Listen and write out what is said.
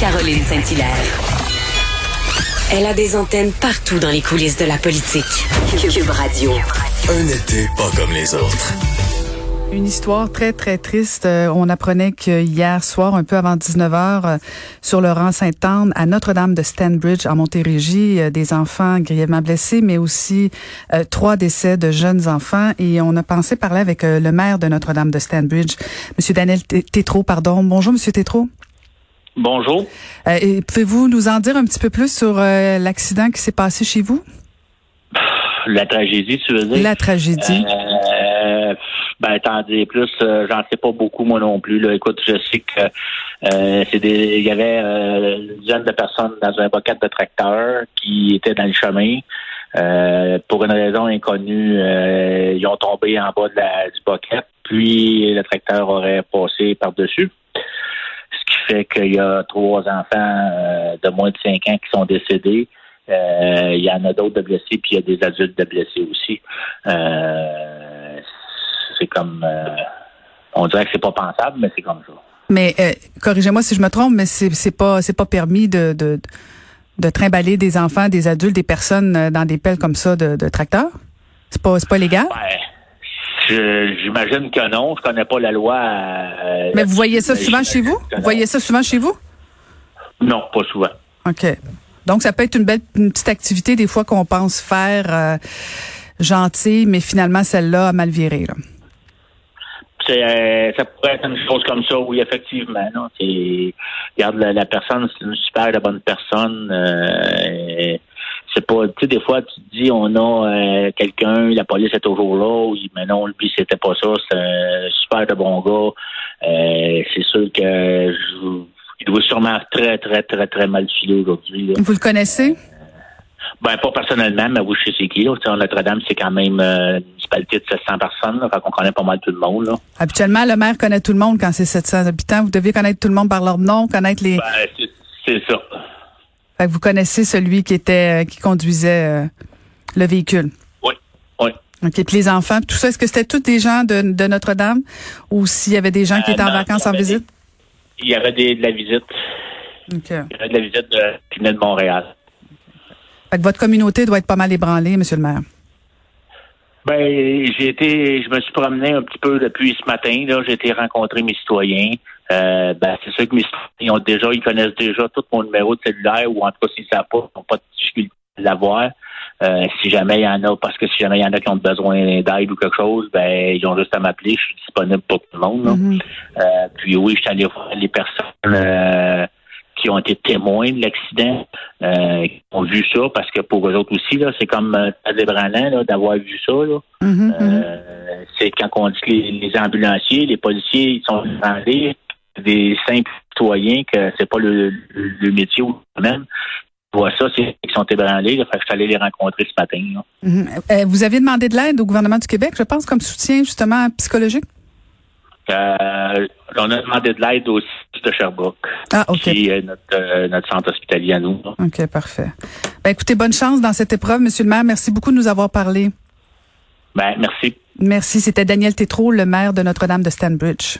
Caroline Saint-Hilaire. Elle a des antennes partout dans les coulisses de la politique. Cube Radio. Un été pas comme les autres. Une histoire très, très triste. Euh, on apprenait que hier soir, un peu avant 19h, euh, sur le rang Sainte-Anne, à Notre-Dame de Stanbridge, en Montérégie, euh, des enfants grièvement blessés, mais aussi trois décès de jeunes enfants. Et on a pensé parler avec le maire de Notre-Dame de Stanbridge, Monsieur Daniel Tétrault, pardon. Bonjour, Monsieur Tétrault. Bonjour. Euh, Pouvez-vous nous en dire un petit peu plus sur euh, l'accident qui s'est passé chez vous? La tragédie, tu veux dire? La tragédie. Euh, ben, t'en dis plus, euh, j'en sais pas beaucoup moi non plus. Là. Écoute, je sais que c'est des. Il y avait une dizaine de personnes dans un boquet de tracteur qui étaient dans le chemin. pour une raison inconnue, ils ont tombé en bas de la, du boquet, puis le tracteur aurait passé par-dessus fait qu'il y a trois enfants euh, de moins de cinq ans qui sont décédés. Euh, il y en a d'autres de blessés, puis il y a des adultes de blessés aussi. Euh, c'est comme on dirait que c'est pas pensable, mais c'est comme ça. Mais corrigez-moi si je me trompe, mais c'est c'est pas c'est pas permis de, de de trimballer des enfants, des adultes, des personnes dans des pelles comme ça de, de tracteurs? C'est pas, pas légal? Ben, J'imagine que non. Je connais pas la loi. Euh, Mais vous voyez ça souvent chez vous? Vous voyez ça souvent chez vous? Non, pas souvent. OK. Donc, ça peut être une belle petite activité des fois qu'on pense faire euh, gentille, mais finalement, celle-là a mal viré. Là. Euh, ça pourrait être une chose comme ça, oui, effectivement. Non? Regarde, la, la personne, c'est une super bonne personne. Euh, c'est pas, tu sais, des fois, tu te dis, on a euh, quelqu'un, la police est toujours là, oui, mais non, lui, c'était pas ça, c'est un super de bon gars. C'est sûr que il doit sûrement très, très, très, très mal filer aujourd'hui. Vous le connaissez? Ben, pas personnellement, mais oui, je sais qui. Notre-Dame, c'est quand même euh, une municipalité de 700 personnes. Là, fait qu'on connaît pas mal tout le monde. Là. Habituellement, le maire connaît tout le monde quand c'est 700 habitants. Vous devez connaître tout le monde par leur nom, connaître les... Ben, c'est ça. Fait que vous connaissez celui qui était euh, qui conduisait euh, le véhicule. Oui, oui. OK. Puis les enfants, tout ça, est-ce que c'était tous des gens de, de Notre-Dame? Ou s'il y avait des gens qui étaient en vacances en visite? il y avait des, de la visite. OK. Il y avait de la visite de, qui venait de Montréal. Fait que votre communauté doit être pas mal ébranlée, Monsieur le maire. Ben, j'ai été, je me suis promené un petit peu depuis ce matin. Là, j'ai été rencontrer mes citoyens. Euh, ben, c'est sûr que mes citoyens ont déjà, ils connaissent déjà tout mon numéro de cellulaire, ou en tout cas, s'ils ne savent pas, ils n'ont pas de difficulté à l'avoir. Euh, si jamais il y en a, parce que si jamais il y en a qui ont besoin d'aide ou quelque chose, ben ils ont juste à m'appeler, je suis disponible pour tout le monde. Mm-hmm. euh, puis oui, je suis allé voir les personnes qui ont été témoins de l'accident, euh, qui ont vu ça, parce que pour eux autres aussi, là, c'est comme euh, là, d'avoir vu ça. Là. Mm-hmm, euh, mm-hmm. C'est quand on dit que les, ambulanciers, les policiers, ils sont rendus des simples citoyens que c'est pas le, le, métier ou même. Voient ça, c'est qu'ils sont ébranlés. Là, fait que je suis allé les rencontrer ce matin. Mm-hmm. vous avez demandé de l'aide au gouvernement du Québec, je pense, comme soutien justement psychologique? Euh, on a demandé de l'aide aussi de Sherbrooke, ah, OK. qui est notre, euh, notre centre hospitalier à nous. OK, parfait. Ben, écoutez, bonne chance dans cette épreuve, Monsieur le maire. Merci beaucoup de nous avoir parlé. Ben, merci. Merci. C'était Daniel Tétrault, le maire de Notre-Dame de Stanbridge.